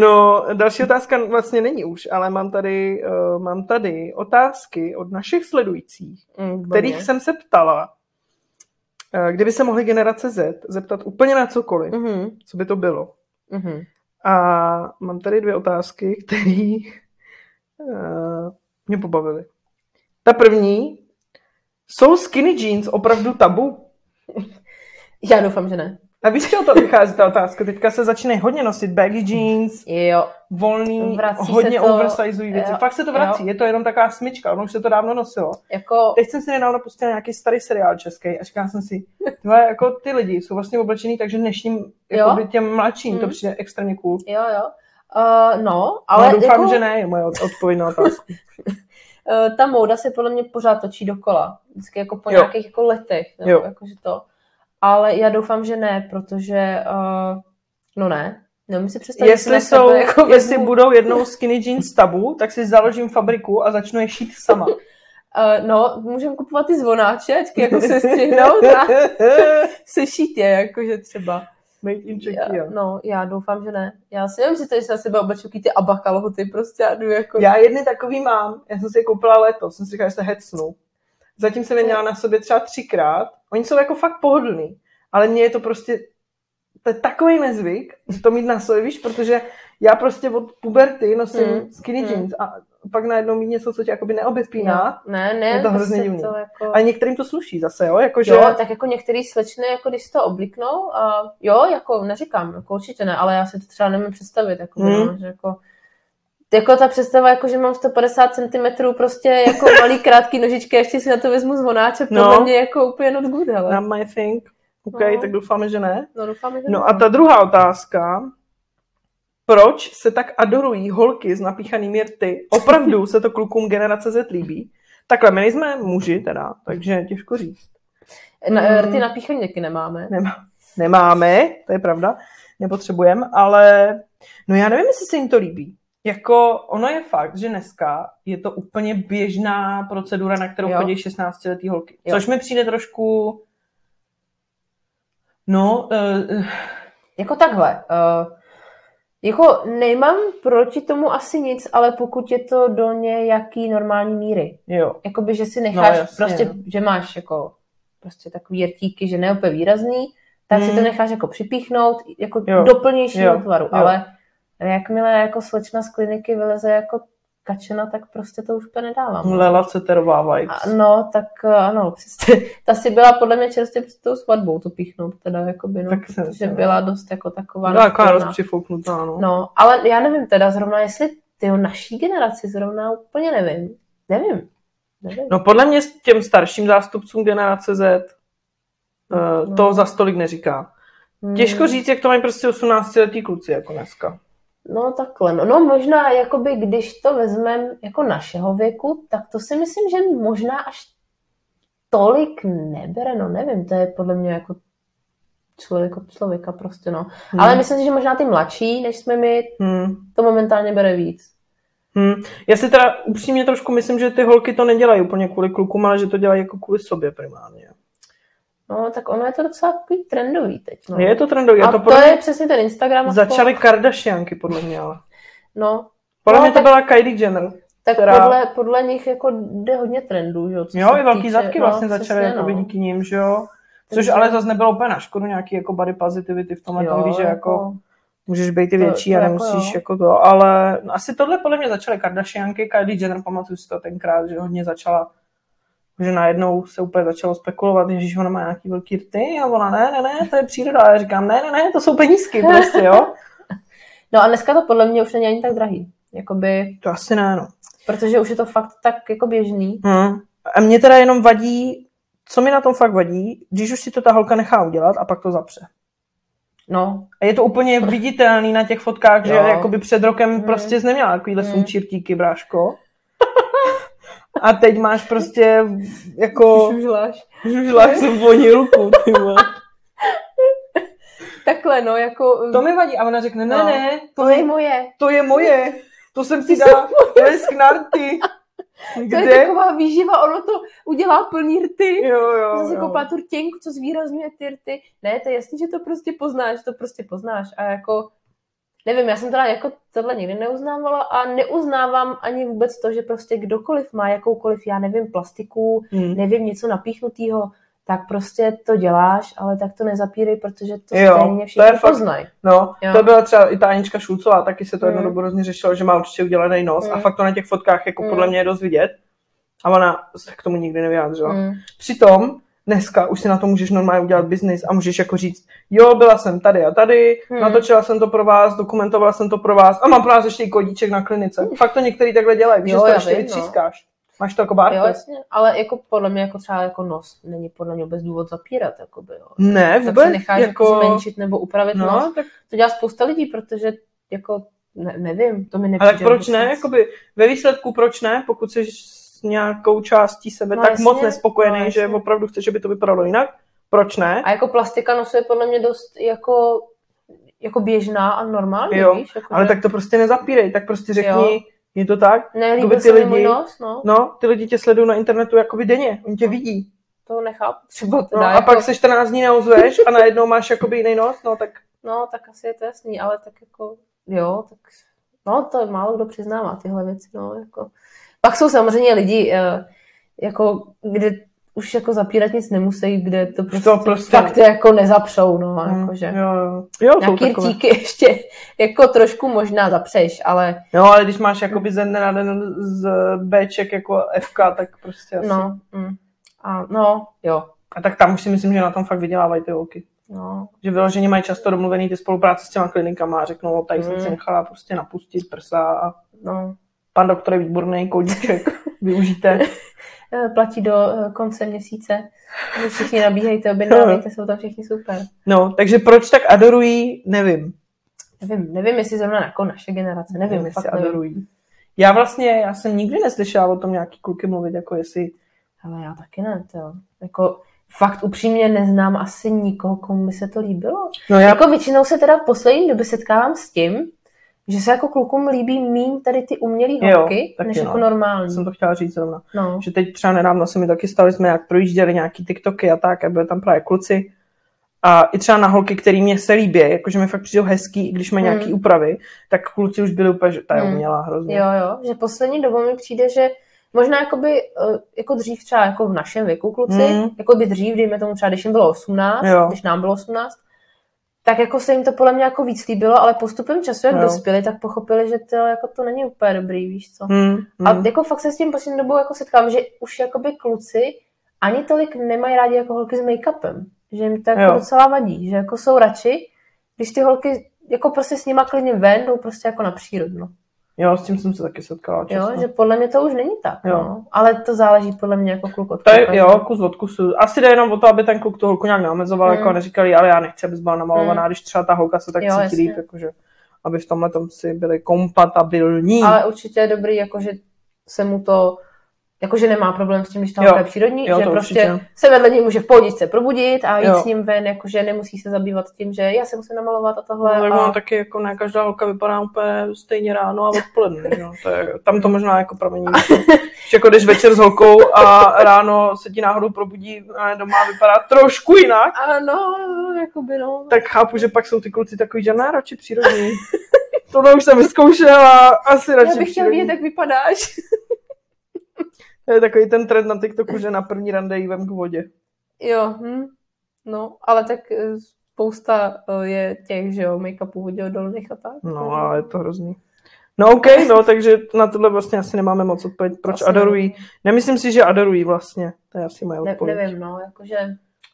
No, další otázka vlastně není už, ale mám tady, uh, mám tady otázky od našich sledujících, Mm, kterých jsem se ptala, uh, kdyby se mohly generace Z zeptat úplně na cokoliv, Mhm, co by to bylo. mhm. A mám tady dvě otázky, které uh, mě pobavily. Ta první, jsou skinny jeans opravdu tabu? Já doufám, že ne. A víš, čeho to vychází ta otázka? Teďka se začínají hodně nosit baggy jeans, Jo, volný, Vrací hodně to- oversizují věci. jo, Fakt se to vrací, jo. je to jenom taková smyčka, ono už se to dávno nosilo. jako, Teď jsem si nedávno pustila nějaký starý seriál český a říkala jsem si, tyhle, jako ty lidi jsou vlastně oblečený, takže dnešním jako těm mladším to Mhm. přijde extrémně cool. jo, jo. Uh, no, Ale no, doufám, jako, že ne, je moje od- odpověď na otázku. uh, ta móda se podle mě pořád točí dokola. Vždycky jako po Jo. nějakých jako letech. Jo. Jo. Jakože to. Ale já doufám, že ne, protože, uh, no ne, Neumím si představit, Jestli, jsou, sebe, jako jestli vezmu- budou jednou skinny jeans tabu, tak si založím fabriku a začnu je šít sama. Uh, no, můžeme kupovat ty zvonáče, jako se střihnout a sešít je, jakože třeba. Made in Já, Czechia. no, já doufám, že ne. Já si nevím, že tady se na sebe obleču ty aba kalhoty, prostě a jdu jako... Já jedny takový mám, já jsem si je koupila letos, jsem si říkala, že se hecnu. Zatím jsem je měla na sobě třeba třikrát. Oni jsou jako fakt pohodlný, ale mně je to prostě, to je takový nezvyk, to mít na sobě, víš, protože já prostě od puberty nosím Hmm, skinny hmm. jeans a pak najednou mít něco, co tě jakoby neobepíná. No, ne, ne, Je to hrozně divný. to jako... A některým to sluší zase, jo, jakože... Jo, tak jako některý slečny, jako když to obliknou, a jo, jako neříkám, jako určitě ne, ale já si to třeba nemůžu představit, jako, Hmm. no, že jako jako ta představa, jako že mám 150 cm prostě jako malý krátký nožičky, ještě si na to vezmu zvonáče, podle No. mě jako úplně not good, hele. Not my thing. OK, No. tak doufáme, že ne. No doufám, že No ne. a ta druhá otázka. Proč se tak adorují holky s napíchanými rty? Opravdu se to klukům generace Z líbí? Takhle, my nejsme muži teda, takže těžko říct. Na, Hmm. ty napíchaní taky nemáme. Nemá, nemáme, to je pravda, nepotřebujeme, ale no já nevím, jestli se jim to líbí. Jako ono je fakt, že dneska je to úplně běžná procedura, na kterou Jo. chodí 16-letý holky. Jo. Což mi přijde trošku... No, uh, Jako takhle. Uh, jako nemám proti tomu asi nic, ale pokud je to do nějaký normální míry. jo. Jakoby, že si necháš, No, no, jasně, prostě, no. že máš jako prostě takový rtíky, že ne úplně výrazný, tak si Mm. to necháš jako připíchnout, jako Jo. doplnějšího Jo. tvaru. Jo. Ale jakmile jako slečna z kliniky vyleze jako kačena, tak prostě to už úplně nedávám. no. Lela Ceterová vibes. A, no, tak eh, ano, přesně. Ta si byla podle mě čerstvě před tou svatbou to píchnout, teda jakoby, no, Tak protože byla dost jako taková Byla naštvaná. rozpřifouknutá, no. No, ale já nevím teda zrovna, jestli ty naší generaci zrovna úplně nevím. Nevím. nevím. No podle mě s těm starším zástupcům generace Z uh, to No. za stolik neříká. Těžko Hmm. říct, jak to mají prostě 18-letí kluci jako dneska. No takhle, no, no možná, jakoby, když to vezmeme jako našeho věku, tak to si myslím, že možná až tolik nebere, no nevím, to je podle mě jako člověk od člověka prostě, no. Hmm. Ale myslím si, že možná ty mladší, než jsme my, Hmm. to momentálně bere víc. Hmm. Já si teda upřímně trošku myslím, že ty holky to nedělají úplně kvůli klukům, ale že to dělají jako kvůli sobě primárně. No, tak ono je to docela takový trendový teď, no. Je to trendový. A to to, je přesně ten Instagram. začaly Kardashianky podle mě, ale. No, Podle No, mě to tak- byla Kylie Jenner. tak která- podle, podle nich jako jde hodně trendů, že jo. co Jo, i velký týče- zadky no, vlastně začaly přesně, jako no. díky ním, že jo. Což Takže- ale zase nebylo úplně na škodu nějaký jako body positivity v tomhle tom, víš, že jako můžeš být i To- větší to a jako nemusíš jo. jako to, ale no, asi tohle podle mě začaly Kardashianky, Kylie Jenner, pamatuju si to tenkrát, že hodně začala že najednou se úplně začalo spekulovat, že ona má nějaký velký rty a ona ne, ne, ne, to je příroda. A já říkám, ne, ne, ne, to jsou penízky prostě, jo. No a dneska to podle mě už není ani tak drahý. Jakoby, To asi ne, no. protože už je to fakt tak jako běžný. Hmm. A mě teda jenom vadí, co mi na tom fakt vadí, když už si to ta holka nechá udělat a pak to zapře. No, A je to úplně viditelný na těch fotkách, že Jo. jakoby před rokem Mm. prostě jsi neměla takovýhle Mm. sunčírtíky, bráško. A teď máš prostě jako žužláš. žužláš jsem voní ruku, ty. Takhle, no, jako... To mi vadí. A ona řekne, ne, No. ne, to je moje. to je moje. To jsem si dala, to je z knarty. To je Kde? taková výživa, ono to udělá plný rty. Jo, jo, Zase jo. koupá tu rtěnku, co zvýrazňuje ty rty. Ne, to je jasný, že to prostě poznáš, to prostě poznáš. A jako, nevím, já jsem teda jako tohle nikdy neuznávala a neuznávám ani vůbec to, že prostě kdokoliv má jakoukoliv, já nevím, plastiku, Hmm. nevím, něco napíchnutého, tak prostě to děláš, ale tak to nezapírej, protože to Jo, stejně to je všichni fakt- poznají. No, Jo. to byla třeba i ta Anička Šulcová, taky se to jednou Mm. dobu hrozně řešilo, že má určitě udělaný nos a Mm. fakt to na těch fotkách jako Mm. podle mě je dost vidět. A ona se k tomu nikdy nevyjádřila. Mm. Přitom dneska už si na to můžeš normálně udělat biznis a můžeš jako říct, jo, byla jsem tady a tady, Hmm. natočila jsem to pro vás, dokumentovala jsem to pro vás a mám pro vás ještě i kodíček na klinice. Fakt to některý takhle dělají, víš, Jo, že to ještě no. vytřískáš. Máš to jako Jo, barcode? jasně, ale jako podle mě jako třeba jako nos není podle mě vůbec důvod zapírat, jakoby, jo. Ne, tak vůbec. se necháš jako... zmenšit nebo upravit nos. No, tak, To dělá spousta lidí, protože jako ne, nevím, to mi ale nepřijde. tak proč ne? Jakoby, ve výsledku proč ne? Pokud jsi nějakou částí sebe No, tak jasně, moc nespokojený, no, že opravdu chceš, aby to vypadalo jinak, proč ne? A jako plastika nosu je podle mě dost jako, jako běžná a normální, Jo, víš? Jako, Ale že tak to prostě nezapírej, tak prostě řekni, Jo. je to tak? Jakoby ty se lidi- nos, no. No, ty lidi tě sledují na internetu jakoby denně, oni tě vidí. To nechápu třeba No, teda, a jako, pak se 14 dní neozveš a najednou máš jakoby jiný nos, no tak No, tak asi je to jasný, ale tak jako, jo, tak, no, to málo kdo přiznává tyhle věci, no, jako. Pak jsou samozřejmě lidi, eh, jako, kde už jako zapírat nic nemusí, kde to prostě, to prostě- fakt jako nezapřou, no, mm, jakože. jo, jo. jo Nějaký rtíky ještě jako trošku možná zapřeš, ale Jo, ale když máš jakoby ze dne na den z Bček jako FK, tak prostě asi. no, mm. a, no, jo, A tak tam už si myslím, že na tom fakt vydělávají ty holky. no, Že vyloženě mají často domluvený ty spolupráce s těma klinikama a řeknou, no, tady jsem Mm. si nechala prostě napustit prsa a no. Pan doktor je výborný, koudíček, využijte. Eh, Platí do eh, konce měsíce, všichni nabíhejte, objednávejte, jsou tam všichni super. No, takže proč tak adorují, nevím. Nevím, nevím, jestli zrovna jako naše generace, nevím, nevím, jestli nevím. adorují. Já vlastně, já jsem nikdy neslyšela o tom nějaký kluky mluvit, jako jestli Ale já taky ne, to Jako fakt upřímně neznám asi nikoho, komu by se to líbilo. No já, Jako většinou se teda v poslední době setkávám s tím, že se jako klukům líbí míň tady ty umělý Jo, holky, taky než no. jako normální. jsem to chtěla říct zrovna. No. Že teď třeba nedávno se mi taky stalo, že jsme jak projížděli nějaký TikToky a tak a byly tam právě kluci. A i třeba na holky, který mě se líbí, jakože mi fakt přijdou hezký, i když mají Hmm. nějaký úpravy, tak kluci už byli úplně, že ta je Hmm. umělá hrozně. Jo, jo, že poslední dobou mi přijde, že možná jakoby, eh, jako dřív třeba jako v našem věku kluci, Mm. jako by dřív, dejme tomu třeba, když jim bylo 18, Jo. když nám bylo 18, tak jako se jim to podle mě jako víc líbilo, ale postupem času, jak Jo. dospěli, tak pochopili, že to jako to není úplně dobrý, víš co. Hmm, hmm. A jako fakt se s tím poslední dobou jako setkám, že už jakoby kluci ani tolik nemají rádi jako holky s make-upem. Že jim to jako Jo. docela vadí. Že jako jsou radši, když ty holky jako prostě s nima klidně ven, jdou prostě jako na přírodu. Jo, s tím jsem se taky setkala často. Jo, že podle mě to už není tak. Jo. No. Ale to záleží podle mě jako kluk od To je, jo, kus od kusu. Asi jde jenom o to, aby ten kluk tu holku nějak neomezoval, Mm. jako neříkali, ale já nechci, abys byla namalovaná, když třeba ta holka se tak Jo, cítí líp, jakože, aby v tomhle tom si byli kompatibilní. Ale určitě je dobrý, jako že se mu to, jakože nemá problém s tím, když ta Jo. holka je přírodní, Jo, že to prostě určitě. se vedle něj může v pohodičce probudit a jít Jo. s ním ven, jakože nemusí se zabývat tím, že já se musím namalovat a tohle. Ale a... ono taky jako ne každá holka vypadá úplně stejně ráno a odpoledne. Jo. To je, tam to možná jako pramení. že jako když večer s holkou a ráno se ti náhodou probudí a doma vypadá trošku jinak, Ano, jakoby no. tak chápu, že pak jsou ty kluci takový, že ne, radši přírodní. Tohle už jsem vyzkoušela, asi radši Já bych chtěl vidět, jak vypadáš. To je takový ten trend na TikToku, že na první rande jí vem k vodě. Jo, hm. no, ale tak eh, spousta eh, je těch, že jo, make-upů voděodolných a tak. No, ale je to hrozný. No OK, no, takže na tohle vlastně asi nemáme moc odpověď, proč Asi adorují. Nemyslím si, že adorují vlastně. To je asi moje Ne, odpověď. nevím, no, jakože,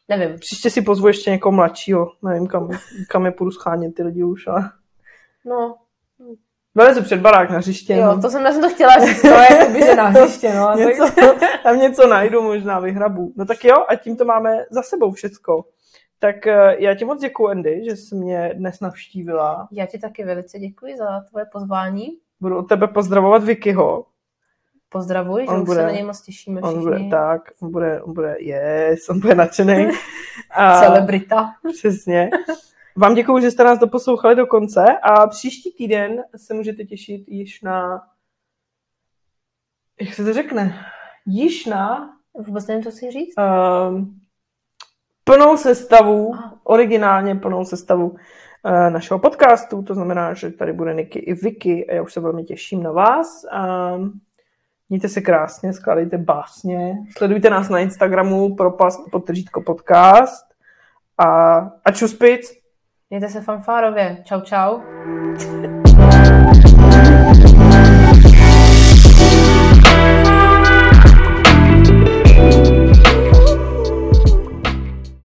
nevím. Příště si pozvu ještě někoho mladšího. Nevím, kam, kam je půjdu schánět ty lidi už, ale... No, Vylezu před barák na hřiště. jo, no. to jsem, já jsem to chtěla říct, to je jakoby, že na hřiště, no. a něco, tam něco najdu, možná vyhrabu. No tak jo, a tím to máme za sebou všecko. Tak eh, já ti moc děkuji, Andy, že jsi mě dnes navštívila. Já ti taky velice děkuji za tvoje pozvání. Budu od tebe pozdravovat Vikyho. Pozdravuji, že On už bude- se na něj moc těšíme On všichni. bude tak, on bude, on bude, yes, on bude nadšený. A, Celebrita. Přesně. Vám děkuji, že jste nás doposlouchali do konce a příští týden se můžete těšit již na... Jak se to řekne? Již na Vůbec nevím, co si říct. um, plnou sestavu, Aha. originálně plnou sestavu uh, našeho podcastu, to znamená, že tady bude Niky i Vicky a já už se velmi těším na vás. Um, mějte se krásně, skládejte básně, sledujte nás na Instagramu propast podtržítko podcast a, a čuspic. Mějte se fanfárově. Čau, čau.